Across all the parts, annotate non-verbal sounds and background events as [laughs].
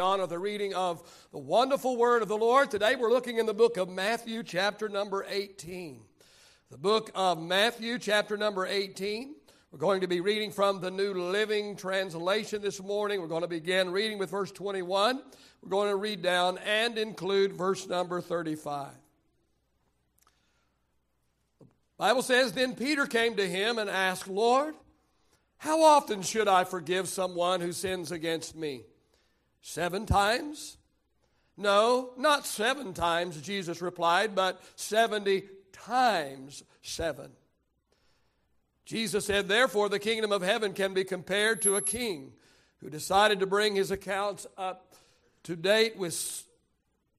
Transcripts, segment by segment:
honor the reading of the wonderful word of the Lord. Today we're looking in the book of Matthew, chapter number 18. The book of Matthew, chapter number 18. We're going to be reading from the New Living Translation this morning. We're going to begin reading with verse 21. We're going to read down and include verse number 35. The Bible says, Then Peter came to him and asked, Lord, how often should I forgive someone who sins against me? Seven times? No, not seven times, Jesus replied, but 70 times seven. Jesus said, Therefore, the kingdom of heaven can be compared to a king who decided to bring his accounts up to date with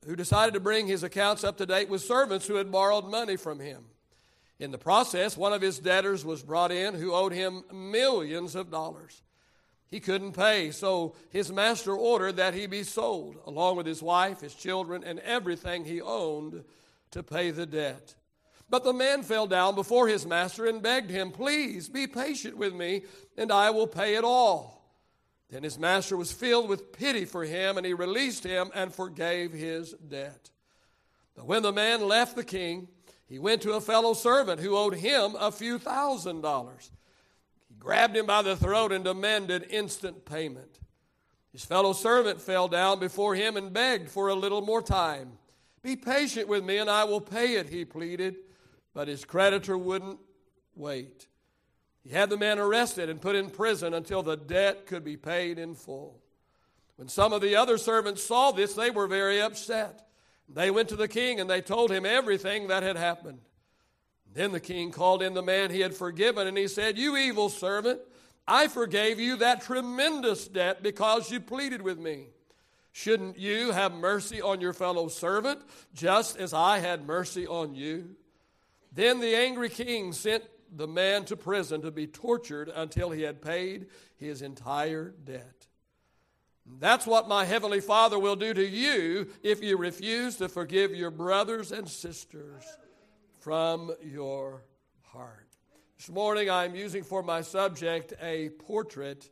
who decided to bring his accounts up to date with servants who had borrowed money from him. In the process, one of his debtors was brought in who owed him millions of dollars. He couldn't pay, so his master ordered that he be sold, along with his wife, his children, and everything he owned, to pay the debt. But the man fell down before his master and begged him, Please be patient with me, and I will pay it all. Then his master was filled with pity for him, and he released him and forgave his debt. But when the man left the king, he went to a fellow servant who owed him a few thousand dollars grabbed him by the throat and demanded instant payment. His fellow servant fell down before him and begged for a little more time. Be patient with me and I will pay it, he pleaded. But his creditor wouldn't wait. He had the man arrested and put in prison until the debt could be paid in full. When some of the other servants saw this, they were very upset. They went to the king and they told him everything that had happened. Then the king called in the man he had forgiven, and he said, You evil servant, I forgave you that tremendous debt because you pleaded with me. Shouldn't you have mercy on your fellow servant, just as I had mercy on you? Then the angry king sent the man to prison to be tortured until he had paid his entire debt. That's what my heavenly Father will do to you if you refuse to forgive your brothers and sisters from your heart. This morning I'm using for my subject a portrait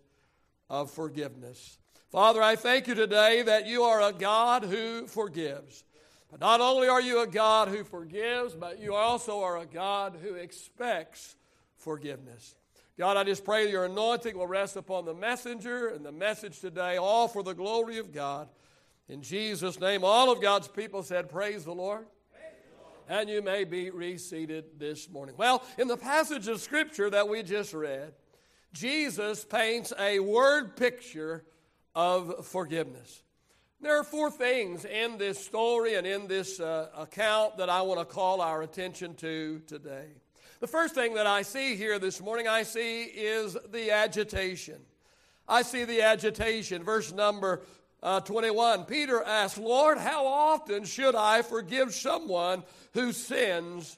of forgiveness. Father, I thank you today that you are a God who forgives. But not only are you a God who forgives, but you also are a God who expects forgiveness. God, I just pray that your anointing will rest upon the messenger and the message today, all for the glory of God. In Jesus' name, all of God's people said, Praise the Lord and you may be reseated this morning. Well, in the passage of Scripture that we just read, Jesus paints a word picture of forgiveness. There are four things in this story and in this uh, account that I want to call our attention to today. The first thing that I see here this morning, I see is the agitation. I see the agitation. Verse number uh, 21, Peter asked, Lord, how often should I forgive someone who sins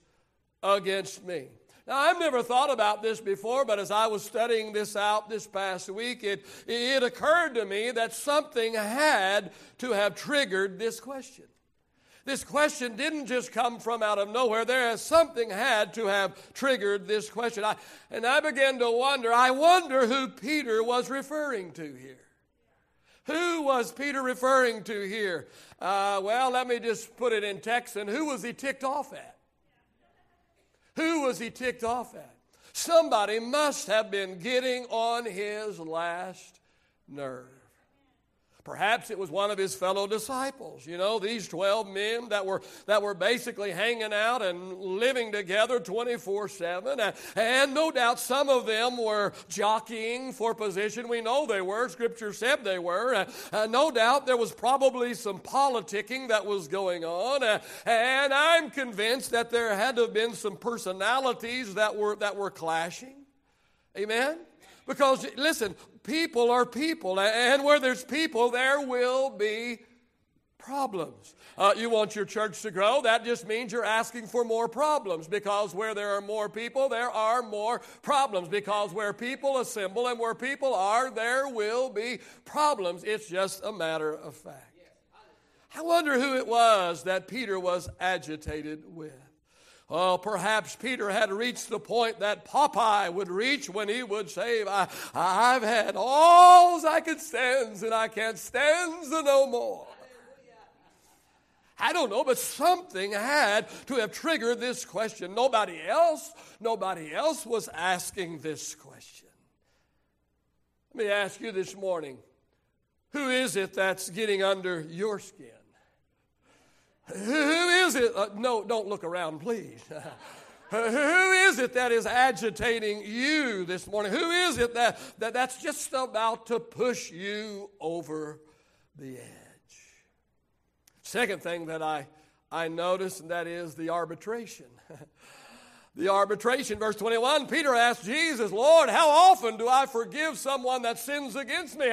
against me? Now, I've never thought about this before, but as I was studying this out this past week, it, it occurred to me that something had to have triggered this question. This question didn't just come from out of nowhere. There is something had to have triggered this question. I, and I began to wonder, I wonder who Peter was referring to here. Who was Peter referring to here? Uh, well, let me just put it in Texan. Who was he ticked off at? Who was he ticked off at? Somebody must have been getting on his last nerve. Perhaps it was one of his fellow disciples. You know, these 12 men that were, that were basically hanging out and living together 24 7. And, no doubt some of them were jockeying for position. We know they were. Scripture said they were. Uh, no doubt there was probably some politicking that was going on. Uh, and I'm convinced that there had to have been some personalities that were, that were clashing. Amen? Because, listen, people are people, and where there's people, there will be problems. Uh, you want your church to grow, that just means you're asking for more problems because where there are more people, there are more problems. Because where people assemble and where people are, there will be problems. It's just a matter of fact. I wonder who it was that Peter was agitated with. Oh, perhaps Peter had reached the point that Popeye would reach when he would say, I, I've had all I could stand, and I can't stand no more. I don't know, but something had to have triggered this question. Nobody else, nobody else was asking this question. Let me ask you this morning who is it that's getting under your skin? Who is it? Uh, no, don't look around, please. [laughs] Who is it that is agitating you this morning? Who is it that, that that's just about to push you over the edge? Second thing that I, I notice, and that is the arbitration. [laughs] the arbitration, verse 21, Peter asked Jesus, Lord, how often do I forgive someone that sins against me?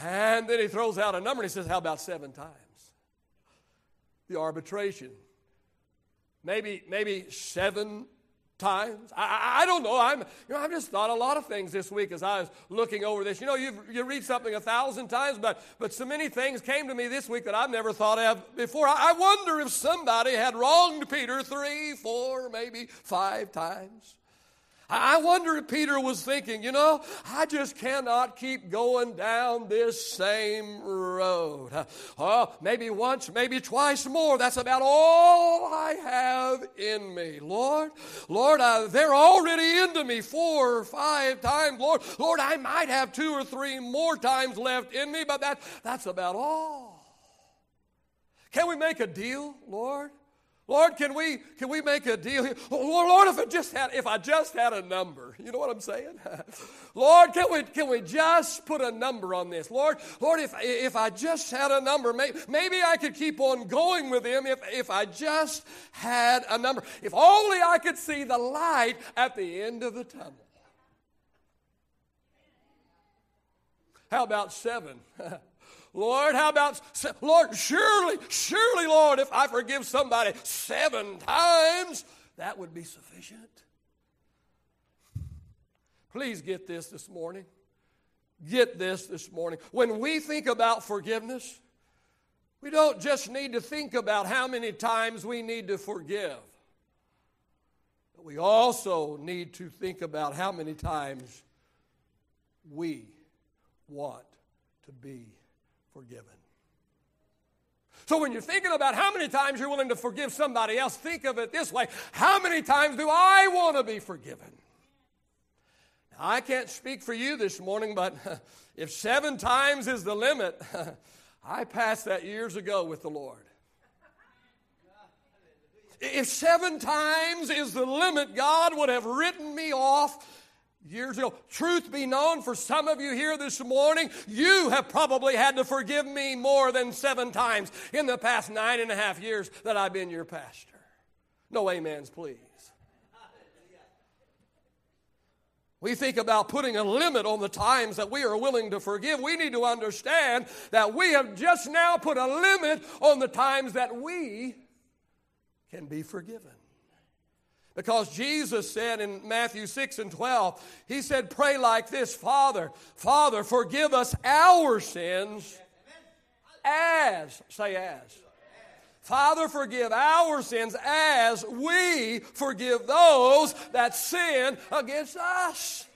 And then he throws out a number and he says, How about seven times? The arbitration. Maybe, maybe seven times. I, I, don't know. I'm, you know, I've just thought a lot of things this week as I was looking over this. You know, you you read something a thousand times, but, but so many things came to me this week that I've never thought of before. I, I wonder if somebody had wronged Peter three, four, maybe five times. I wonder if Peter was thinking, you know, I just cannot keep going down this same road. Oh, maybe once, maybe twice more. That's about all I have in me. Lord, Lord, uh, they're already into me four or five times. Lord, Lord, I might have two or three more times left in me, but that, that's about all. Can we make a deal, Lord? Lord, can we can we make a deal here? Lord, if I just had if I just had a number, you know what I'm saying? [laughs] Lord, can we can we just put a number on this? Lord, Lord, if if I just had a number, maybe, maybe I could keep on going with him if if I just had a number. If only I could see the light at the end of the tunnel. How about seven? [laughs] Lord, how about, Lord, surely, surely, Lord, if I forgive somebody seven times, that would be sufficient. Please get this this morning. Get this this morning. When we think about forgiveness, we don't just need to think about how many times we need to forgive, we also need to think about how many times we want to be forgiven. So when you're thinking about how many times you're willing to forgive somebody else, think of it this way How many times do I want to be forgiven? Now, I can't speak for you this morning, but [laughs] if seven times is the limit, [laughs] I passed that years ago with the Lord. If seven times is the limit, God would have written me off years ago. Truth be known, for some of you here this morning, you have probably had to forgive me more than seven times in the past nine and a half years that I've been your pastor. No amens, please. We think about putting a limit on the times that we are willing to forgive. We need to understand that we have just now put a limit on the times that we can be forgiven. Because Jesus said in Matthew 6 and 12, He said, Pray like this Father, Father, forgive us our sins as, say as. Father, forgive our sins as we forgive those that sin against us.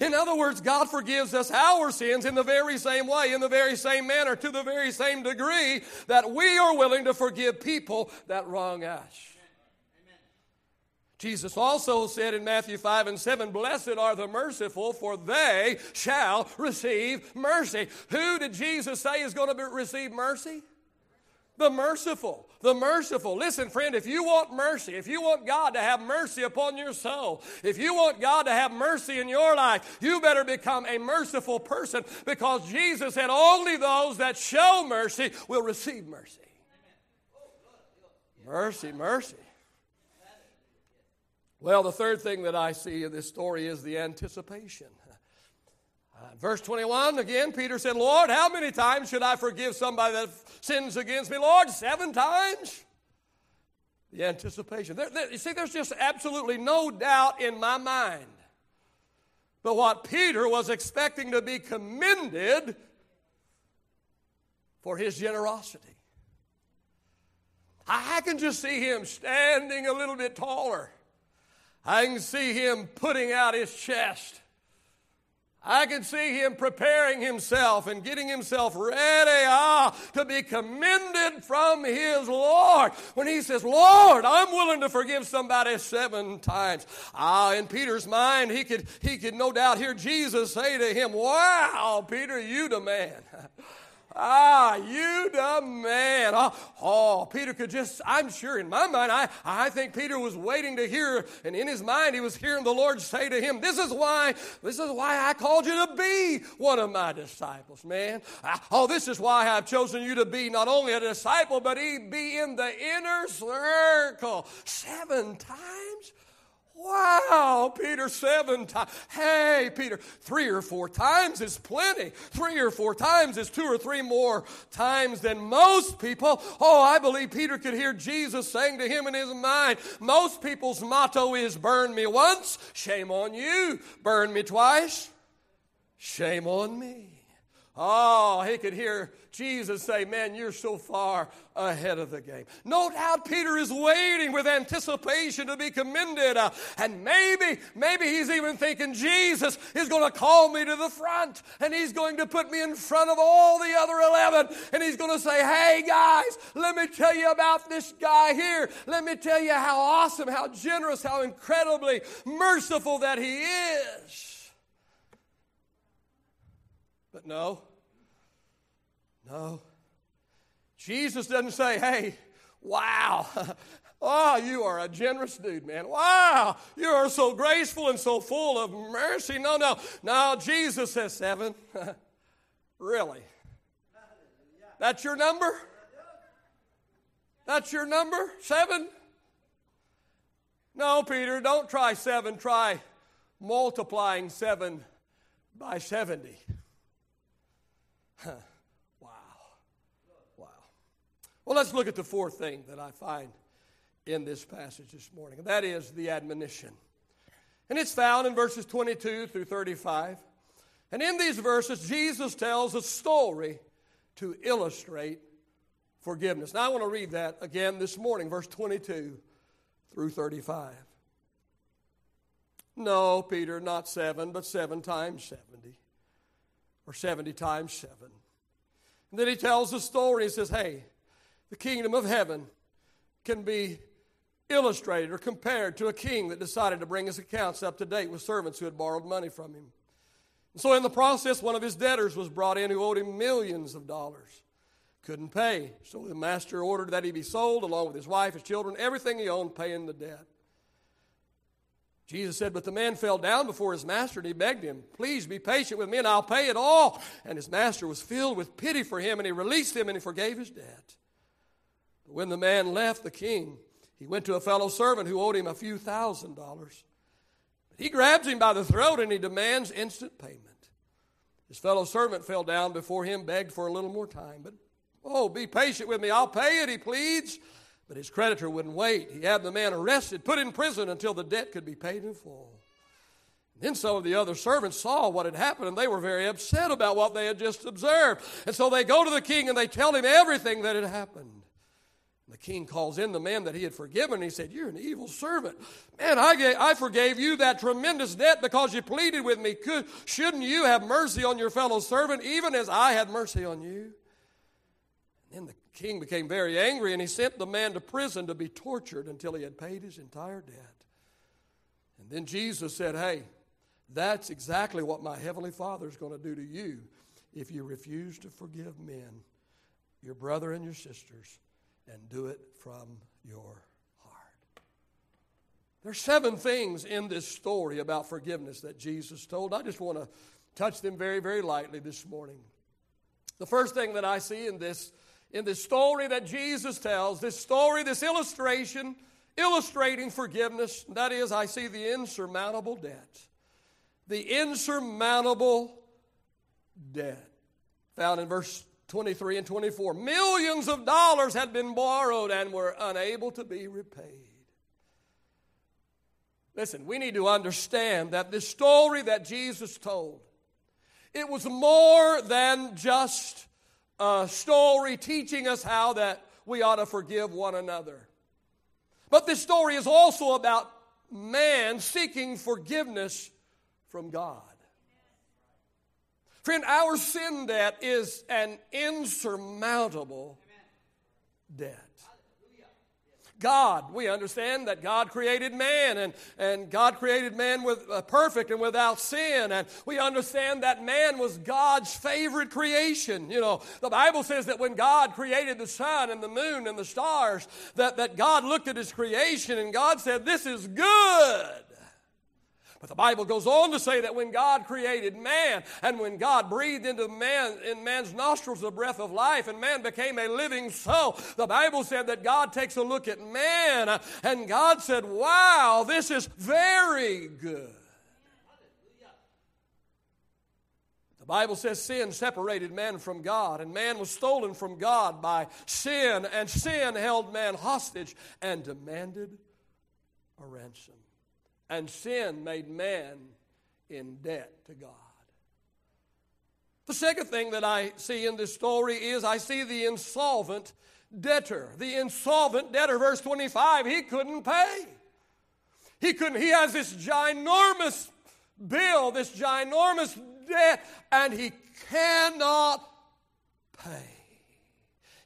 In other words, God forgives us our sins in the very same way, in the very same manner, to the very same degree that we are willing to forgive people that wrong us. Jesus also said in Matthew 5 and 7, Blessed are the merciful, for they shall receive mercy. Who did Jesus say is going to receive mercy? The merciful. The merciful. Listen, friend, if you want mercy, if you want God to have mercy upon your soul, if you want God to have mercy in your life, you better become a merciful person because Jesus said only those that show mercy will receive mercy. Mercy, mercy. Well, the third thing that I see in this story is the anticipation. Uh, verse 21, again, Peter said, Lord, how many times should I forgive somebody that sins against me? Lord, seven times? The anticipation. There, there, you see, there's just absolutely no doubt in my mind. But what Peter was expecting to be commended for his generosity. I can just see him standing a little bit taller. I can see him putting out his chest. I can see him preparing himself and getting himself ready ah, to be commended from his Lord. When he says, Lord, I'm willing to forgive somebody seven times. Ah, in Peter's mind, he could, he could no doubt hear Jesus say to him, Wow, Peter, you the man. [laughs] Ah, you the man. Oh, oh, Peter could just, I'm sure in my mind, I, I think Peter was waiting to hear, and in his mind, he was hearing the Lord say to him, This is why, this is why I called you to be one of my disciples, man. Ah, oh, this is why I've chosen you to be not only a disciple, but be in the inner circle. Seven times? Wow, Peter, seven times. Hey, Peter, three or four times is plenty. Three or four times is two or three more times than most people. Oh, I believe Peter could hear Jesus saying to him in his mind, most people's motto is burn me once, shame on you. Burn me twice, shame on me. Oh, he could hear Jesus say, Man, you're so far ahead of the game. No doubt Peter is waiting with anticipation to be commended. Uh, and maybe, maybe he's even thinking Jesus is going to call me to the front and he's going to put me in front of all the other 11 and he's going to say, Hey guys, let me tell you about this guy here. Let me tell you how awesome, how generous, how incredibly merciful that he is. But no, no. Jesus doesn't say, hey, wow. [laughs] Oh, you are a generous dude, man. Wow, you are so graceful and so full of mercy. No, no. No, Jesus says seven. [laughs] really? That's your number? That's your number? Seven? No, Peter, don't try seven. Try multiplying seven by 70. Well, let's look at the fourth thing that I find in this passage this morning, and that is the admonition. And it's found in verses 22 through 35. And in these verses, Jesus tells a story to illustrate forgiveness. Now, I want to read that again this morning, verse 22 through 35. No, Peter, not seven, but seven times 70, or 70 times seven. And then he tells the story. He says, Hey, the kingdom of heaven can be illustrated or compared to a king that decided to bring his accounts up to date with servants who had borrowed money from him. And so, in the process, one of his debtors was brought in who owed him millions of dollars. Couldn't pay. So the master ordered that he be sold along with his wife, his children, everything he owned, paying the debt. Jesus said, But the man fell down before his master and he begged him, Please be patient with me and I'll pay it all. And his master was filled with pity for him and he released him and he forgave his debt. When the man left the king, he went to a fellow servant who owed him a few thousand dollars. He grabs him by the throat and he demands instant payment. His fellow servant fell down before him, begged for a little more time. But, oh, be patient with me. I'll pay it, he pleads. But his creditor wouldn't wait. He had the man arrested, put in prison until the debt could be paid in full. Then some of the other servants saw what had happened and they were very upset about what they had just observed. And so they go to the king and they tell him everything that had happened. The king calls in the man that he had forgiven. He said, You're an evil servant. Man, I, gave, I forgave you that tremendous debt because you pleaded with me. Could, shouldn't you have mercy on your fellow servant, even as I had mercy on you? And then the king became very angry and he sent the man to prison to be tortured until he had paid his entire debt. And then Jesus said, Hey, that's exactly what my heavenly Father is going to do to you if you refuse to forgive men, your brother and your sisters and do it from your heart. There's seven things in this story about forgiveness that Jesus told. I just want to touch them very, very lightly this morning. The first thing that I see in this in this story that Jesus tells, this story, this illustration, illustrating forgiveness, that is, I see the insurmountable debt. The insurmountable debt. Found in verse 23 and 24. Millions of dollars had been borrowed and were unable to be repaid. Listen, we need to understand that this story that Jesus told, it was more than just a story teaching us how that we ought to forgive one another. But this story is also about man seeking forgiveness from God. Friend, our sin debt is an insurmountable debt. God. We understand that God created man and, and God created man with uh, perfect and without sin. And we understand that man was God's favorite creation. You know, the Bible says that when God created the sun and the moon and the stars, that, that God looked at his creation and God said, This is good. But the Bible goes on to say that when God created man and when God breathed into man in man's nostrils the breath of life and man became a living soul, the Bible said that God takes a look at man and God said, "Wow, this is very good." The Bible says sin separated man from God, and man was stolen from God by sin, and sin held man hostage and demanded a ransom and sin made man in debt to God. The second thing that I see in this story is I see the insolvent debtor. The insolvent debtor, verse 25, he couldn't pay. He couldn't, he has this ginormous bill, this ginormous debt, and he cannot pay.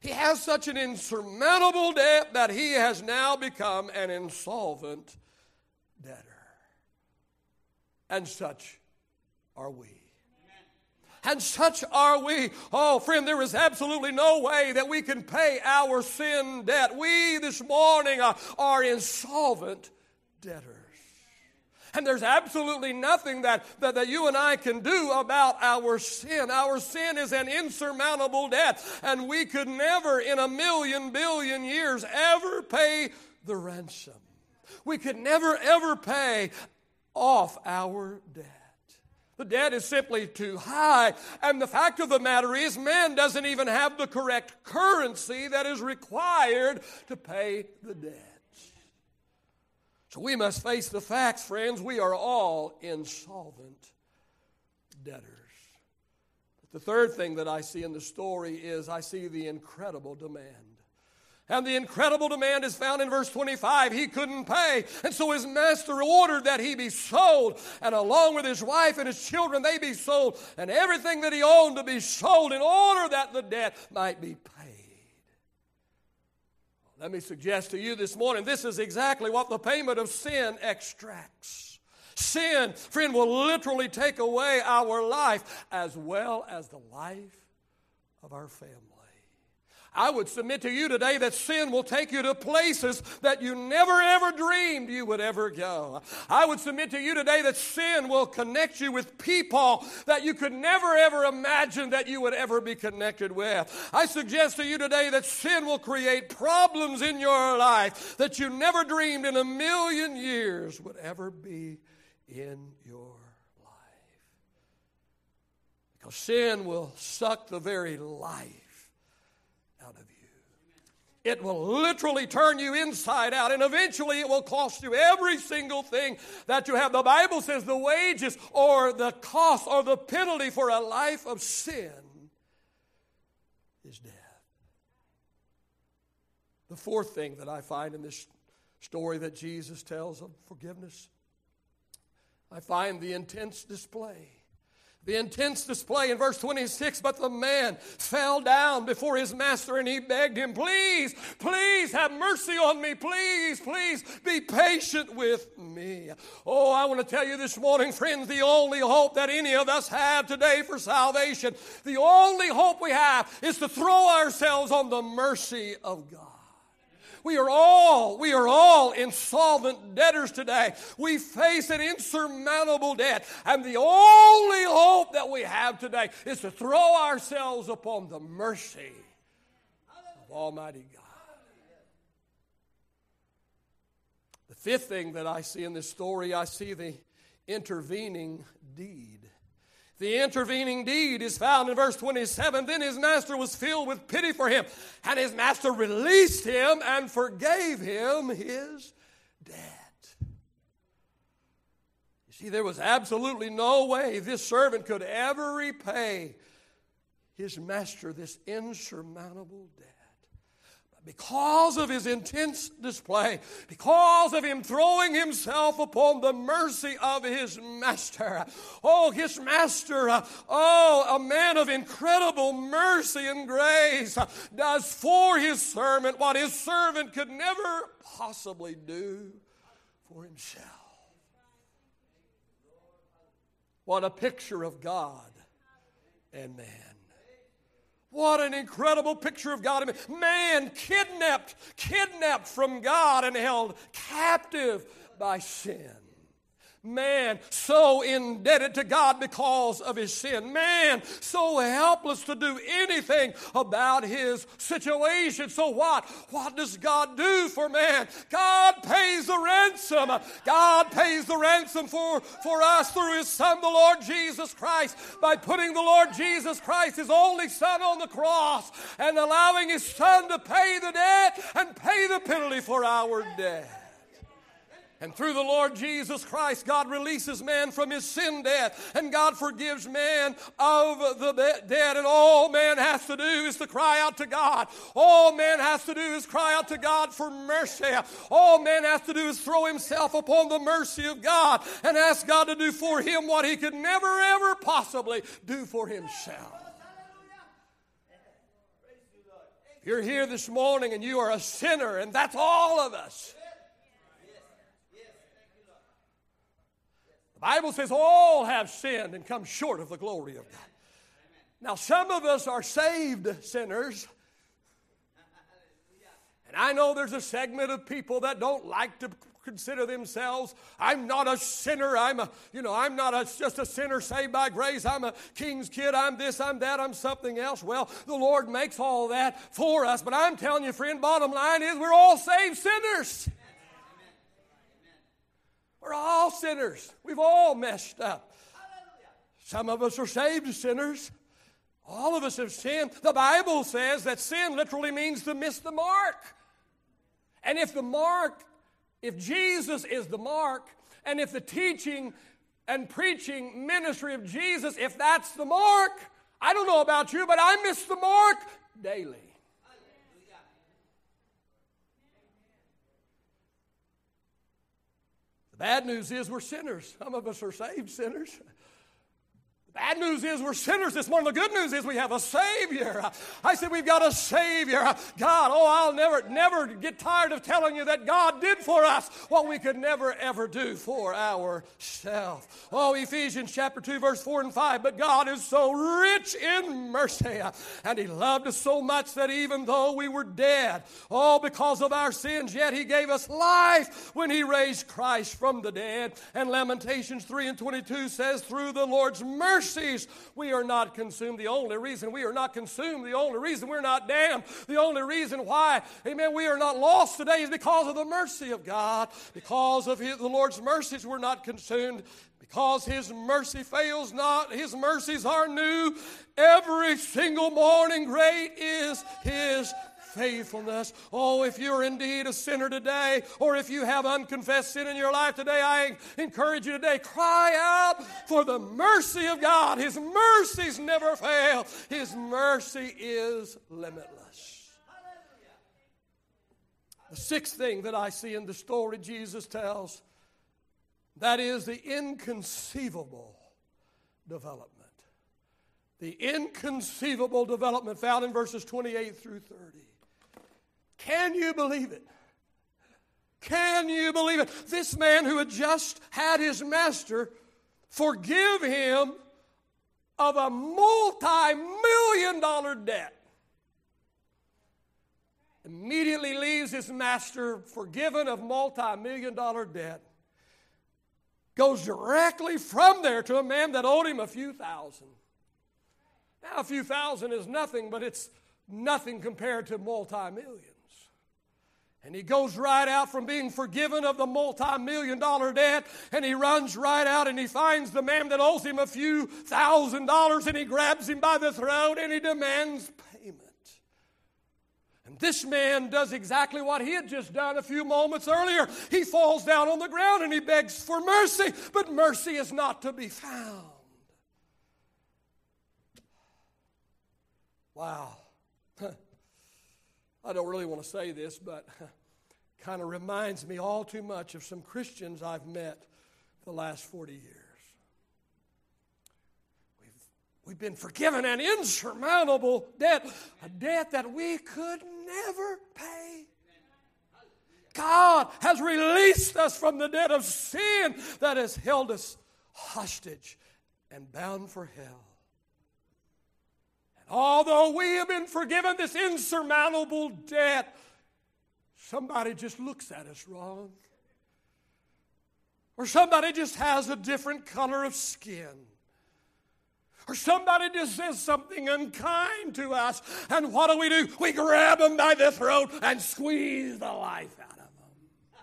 He has such an insurmountable debt that he has now become an insolvent debtor and such are we. And such are we. Oh, friend, there is absolutely no way that we can pay our sin debt. We this morning are, are insolvent debtors. And there's absolutely nothing that, that, that, you and I can do about our sin. Our sin is an insurmountable debt, and we could never, in a million billion years, ever pay the ransom. We could never, ever pay off our debt. The debt is simply too high. And the fact of the matter is, man doesn't even have the correct currency that is required to pay the debt. So we must face the facts, friends. We are all insolvent debtors. The third thing that I see in the story is I see the incredible demand. And the incredible demand is found in verse 25. He couldn't pay. And so his master ordered that he be sold. And along with his wife and his children, they be sold. And everything that he owned to be sold in order that the debt might be paid. Let me suggest to you this morning this is exactly what the payment of sin extracts. Sin, friend, will literally take away our life as well as the life of our family. I would submit to you today that sin will take you to places that you never ever dreamed you would ever go. I would submit to you today that sin will connect you with people that you could never ever imagine that you would ever be connected with. I suggest to you today that sin will create problems in your life that you never dreamed in a million years would ever be in your life. Because sin will suck the very life it will literally turn you inside out, and eventually it will cost you every single thing that you have. The Bible says the wages or the cost or the penalty for a life of sin is death. The fourth thing that I find in this story that Jesus tells of forgiveness, I find the intense display the intense display in verse 26 but the man fell down before his master and he begged him, Please, please have mercy on me. Please, please be patient with me. Oh, I want to tell you this morning, friends, the only hope that any of us have today for salvation, the only hope we have is to throw ourselves on the mercy of God. We are all, we are all insolvent debtors today. We face an insurmountable debt. And the only hope that we have today is to throw ourselves upon the mercy of Almighty God. The fifth thing that I see in this story, I see the intervening deed. The intervening deed is found in verse 27. Then his master was filled with pity for him, and his master released him and forgave him his debt. You see, there was absolutely no way this servant could ever repay his master this insurmountable debt. Because of his intense display, because of him throwing himself upon the mercy of his master. Oh, his master, uh, oh, a man of incredible mercy and grace, uh, does for his servant what his servant could never possibly do for himself. What a picture of God and man. What an incredible picture of God. Man kidnapped, kidnapped from God and held captive by sin. Man, so indebted to God because of his sin. Man, so helpless to do anything about his situation. So what? What does God do for man? God pays the ransom. God pays the ransom for, for us through his son, the Lord Jesus Christ, by putting the Lord Jesus Christ, his only son, on the cross and allowing his son to pay the debt and pay the penalty for our debt. And through the Lord Jesus Christ, God releases man from his sin debt, and God forgives man of the debt. And all man has to do is to cry out to God. All man has to do is cry out to God for mercy. All man has to do is throw himself upon the mercy of God and ask God to do for him what he could never, ever possibly do for himself. You're here this morning and you are a sinner, and that's all of us. Bible says all have sinned and come short of the glory of God. Now, some of us are saved sinners. And I know there's a segment of people that don't like to consider themselves i'm not a sinner i'm a you know i'm not a, just a sinner saved by grace i'm a king's kid i'm this i'm that i'm something else well the lord makes all that for us but i'm telling you friend bottom line is we're all saved sinners we're all sinners. We've all messed up. Some of us are saved sinners. All of us have sinned. The Bible says that sin literally means to miss the mark. And if the mark, if Jesus is the mark, and if the teaching and preaching ministry of Jesus, if that's the mark, I don't know about you, but I miss the mark daily. Bad news is we're sinners. Some of us are saved sinners. Bad news is we're sinners this morning. The good news is we have a Savior. I said we've got a Savior. God, oh, I'll never, never get tired of telling you that God did for us what we could never, ever do for ourselves. Oh, Ephesians chapter 2, verse 4 and 5. But God is so rich in mercy, and He loved us so much that even though we were dead, all because of our sins, yet He gave us life when He raised Christ from the dead. And Lamentations 3 and 22 says, Through the Lord's mercy, mercies we are not consumed. The only reason we are not consumed, the only reason we're not damned, the only reason why, amen, we are not lost today is because of the mercy of God. Because of his, the Lord's mercies, we're not consumed. Because his mercy fails not, his mercies are new every single morning. Great is his faithfulness. Oh, if you're indeed a sinner today, or if you have unconfessed sin in your life today, I encourage you today, cry out for the mercy of God. His mercies never fail, His mercy is limitless. The sixth thing that I see in the story Jesus tells that is the inconceivable development. The inconceivable development found in verses 28 through 30. Can you believe it? Can you believe it? This man who had just had his master forgive him of a multi million dollar debt immediately leaves his master forgiven of multi million dollar debt, goes directly from there to a man that owed him a few thousand. Now, a few thousand is nothing, but it's nothing compared to multi millions. And he goes right out from being forgiven of the multi million dollar debt, and he runs right out and he finds the man that owes him a few thousand dollars, and he grabs him by the throat and he demands payment. And this man does exactly what he had just done a few moments earlier. He falls down on the ground and he begs for mercy, but mercy is not to be found. Wow. I don't really want to say this, but [laughs] kind of reminds me all too much of some Christians I've met the last 40 years. We've, we've been forgiven an insurmountable debt, a debt that we could never pay. God has released us from the debt of sin that has held us hostage and bound for hell. And although we have been forgiven this insurmountable debt, somebody just looks at us wrong. Or somebody just has a different color of skin. Or somebody just says something unkind to us. And what do we do? We grab them by the throat and squeeze the life out of them.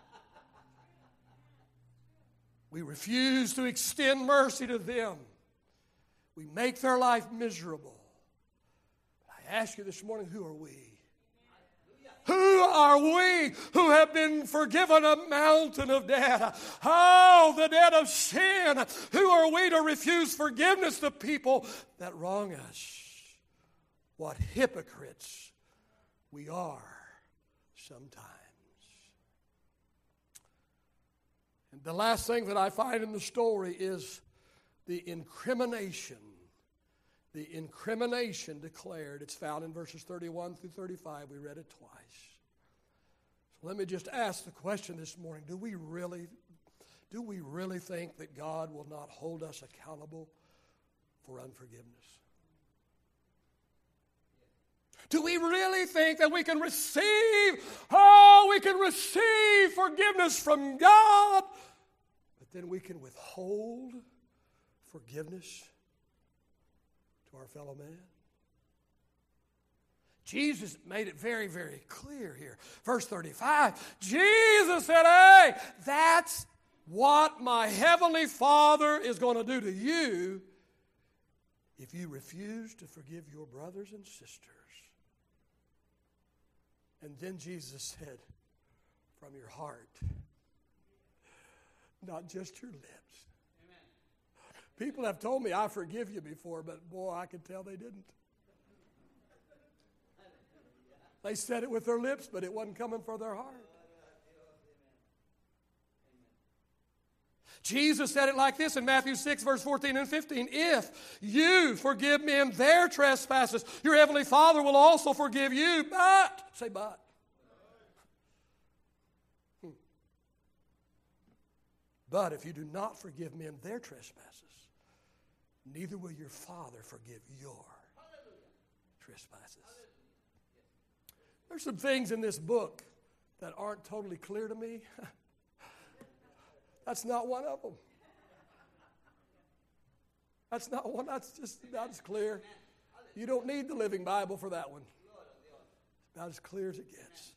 We refuse to extend mercy to them. We make their life miserable. Ask you this morning who are we? Who are we who have been forgiven a mountain of debt? Oh, the debt of sin. Who are we to refuse forgiveness to people that wrong us? What hypocrites we are sometimes. And the last thing that I find in the story is the incrimination. The incrimination declared. It's found in verses 31 through 35. We read it twice. So let me just ask the question this morning do we really do we really think that God will not hold us accountable for unforgiveness? Do we really think that we can receive, oh, we can receive forgiveness from God, but then we can withhold forgiveness to our fellow man? Jesus made it very, very clear here. Verse 35 Jesus said, Hey, that's what my heavenly Father is going to do to you if you refuse to forgive your brothers and sisters. And then Jesus said, From your heart, not just your lips. People have told me I forgive you before, but boy, I could tell they didn't. They said it with their lips, but it wasn't coming from their heart. Jesus said it like this in Matthew 6, verse 14 and 15. If you forgive men their trespasses, your heavenly Father will also forgive you. But, say, but. Hmm. But if you do not forgive men their trespasses, neither will your Father forgive your trespasses. There's some things in this book that aren't totally clear to me. [laughs] that's not one of them. That's not one, that's just not as clear. You don't need the Living Bible for that one. It's about as clear as it gets.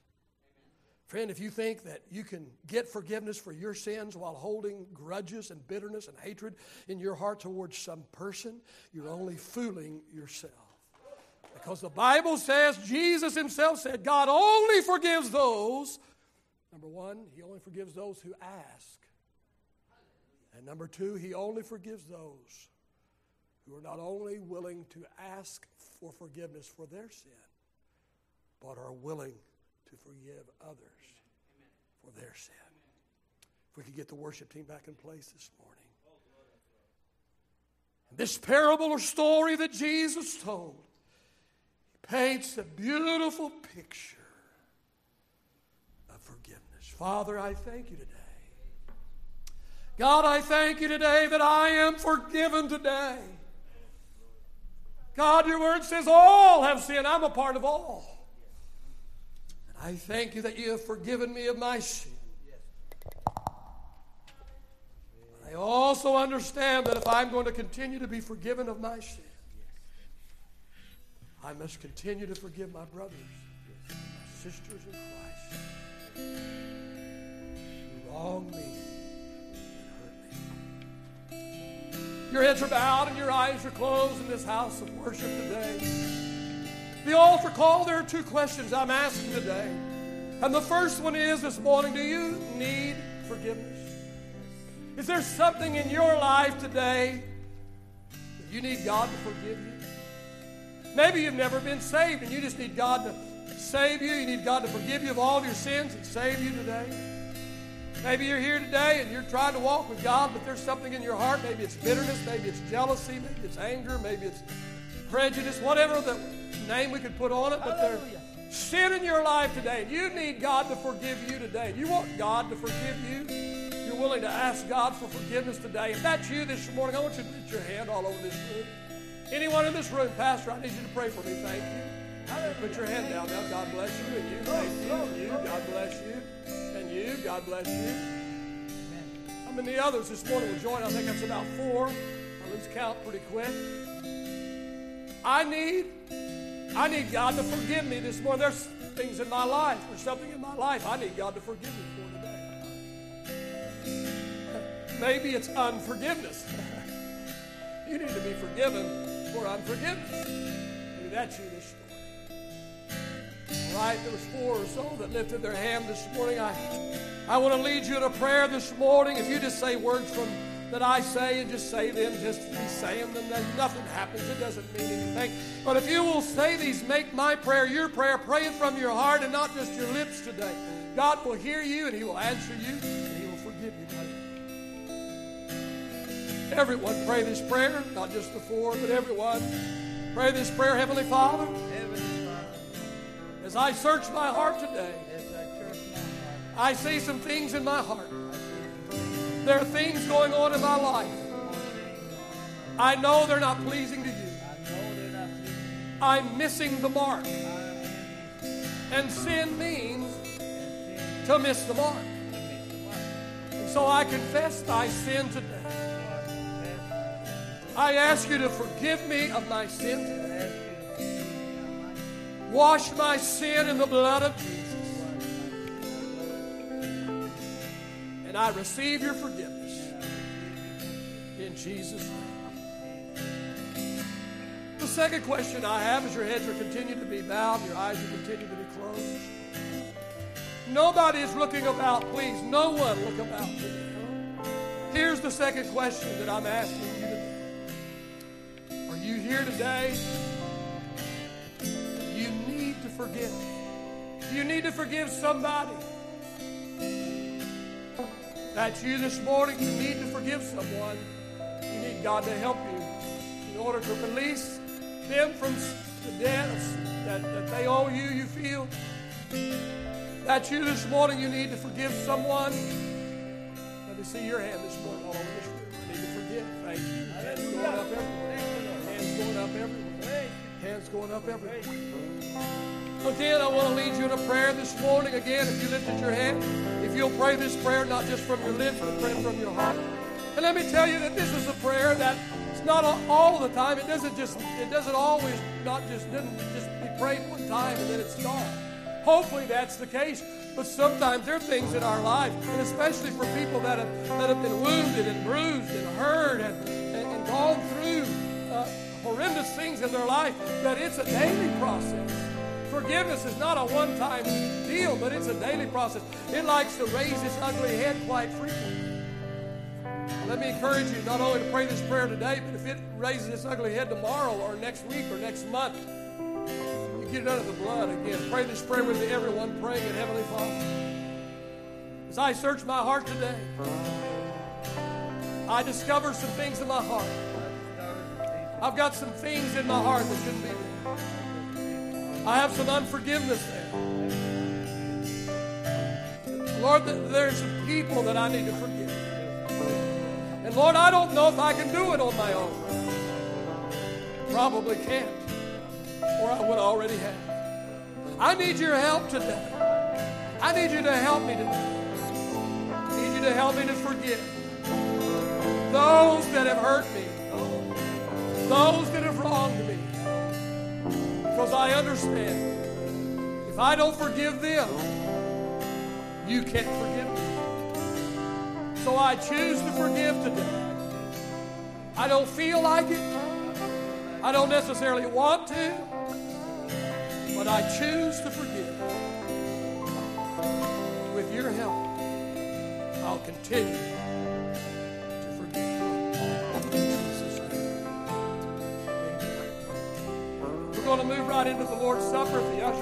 Friend, if you think that you can get forgiveness for your sins while holding grudges and bitterness and hatred in your heart towards some person, you're only fooling yourself. Because the Bible says, Jesus himself said, God only forgives those, number one, he only forgives those who ask. And number two, he only forgives those who are not only willing to ask for forgiveness for their sin, but are willing to forgive others for their sin. If we could get the worship team back in place this morning. This parable or story that Jesus told paints a beautiful picture of forgiveness. Father, I thank you today. God, I thank you today that I am forgiven today. God, your word says all have sinned. I'm a part of all. I thank you that you have forgiven me of my sin. I also understand that if I'm going to continue to be forgiven of my sin, I must continue to forgive my brothers, and my sisters in Christ who wronged me and hurt me. Your heads are bowed and your eyes are closed in this house of worship today. The altar call, there are two questions I'm asking today. And the first one is this morning do you need forgiveness? Is there something in your life today that you need God to forgive you? Maybe you've never been saved and you just need God to save you. You need God to forgive you of all of your sins and save you today. Maybe you're here today and you're trying to walk with God, but there's something in your heart. Maybe it's bitterness, maybe it's jealousy, maybe it's anger, maybe it's prejudice, whatever the name we could put on it. But there's sin in your life today. You need God to forgive you today. You want God to forgive you. You're willing to ask God for forgiveness today. If that's you this morning, I want you to put your hand all over this room. Anyone in this room, Pastor, I need you to pray for me. Thank you. Put your hand down now. God bless you. And you, thank you. And you, God bless you. And you, God bless you. How many others this morning will join? I think that's about four. I lose count pretty quick. I need, I need God to forgive me this morning. There's things in my life. There's something in my life I need God to forgive me for today. Maybe it's unforgiveness. [laughs] you need to be forgiven for unforgiveness. Maybe that's you this morning. All right, there was four or so that lifted their hand this morning. I, I want to lead you in a prayer this morning. If you just say words from that I say and just say them, just be saying them, then nothing happens. It doesn't mean anything. But if you will say these, make my prayer your prayer, pray it from your heart and not just your lips today. God will hear you and He will answer you and He will forgive you. Everyone pray this prayer, not just the four, but everyone. Pray this prayer, Heavenly Father. Heavenly Father, As I search my heart today, I my heart, I see some things in my heart. There are things going on in my life. I know they're not pleasing to you. I'm missing the mark. And sin means to miss the mark. And so I confess thy sin today. I my ask you to forgive me of my sin. Wash my sin in the blood of Jesus. And I receive your forgiveness. In Jesus' name. The second question I have is your heads are continuing to be bowed, your eyes are continuing to be closed. Nobody is looking about, please. No one look about today. Here's the second question that I'm asking you today. Are you here today? You need to forgive. You need to forgive somebody. That's you this morning. You need to forgive someone. You need God to help you in order to release them from the debts that, that they owe you, you feel. That's you this morning. You need to forgive someone. Let me see your hand this morning all over this room. I need to forgive. Thank you. Hands going up everywhere. Hands going up everywhere. Hands going up everywhere. Again, I want to lead you in a prayer this morning. Again, if you lifted your hand, if you'll pray this prayer not just from your lips, but pray from your heart. And let me tell you that this is a prayer that it's not all the time. It doesn't just, it doesn't always not just doesn't just be prayed one time and then it's gone. Hopefully that's the case. But sometimes there are things in our life, and especially for people that have that have been wounded and bruised and hurt and, and, and gone through uh, horrendous things in their life, that it's a daily process. Forgiveness is not a one time deal, but it's a daily process. It likes to raise its ugly head quite frequently. Let me encourage you not only to pray this prayer today, but if it raises its ugly head tomorrow or next week or next month, you get it under the blood again. Pray this prayer with me, everyone praying it, Heavenly Father. As I search my heart today, I discover some things in my heart. I've got some things in my heart that shouldn't be there. I have some unforgiveness there. Lord, there's some people that I need to forgive. And Lord, I don't know if I can do it on my own. Probably can't, or I would already have. I need your help today. I need you to help me today. I need you to help me to forgive those that have hurt me, those that have. Because I understand if I don't forgive them, you can't forgive me. So I choose to forgive today. I don't feel like it. I don't necessarily want to, but I choose to forgive. With your help, I'll continue to move right into the Lord's Supper. If the ushers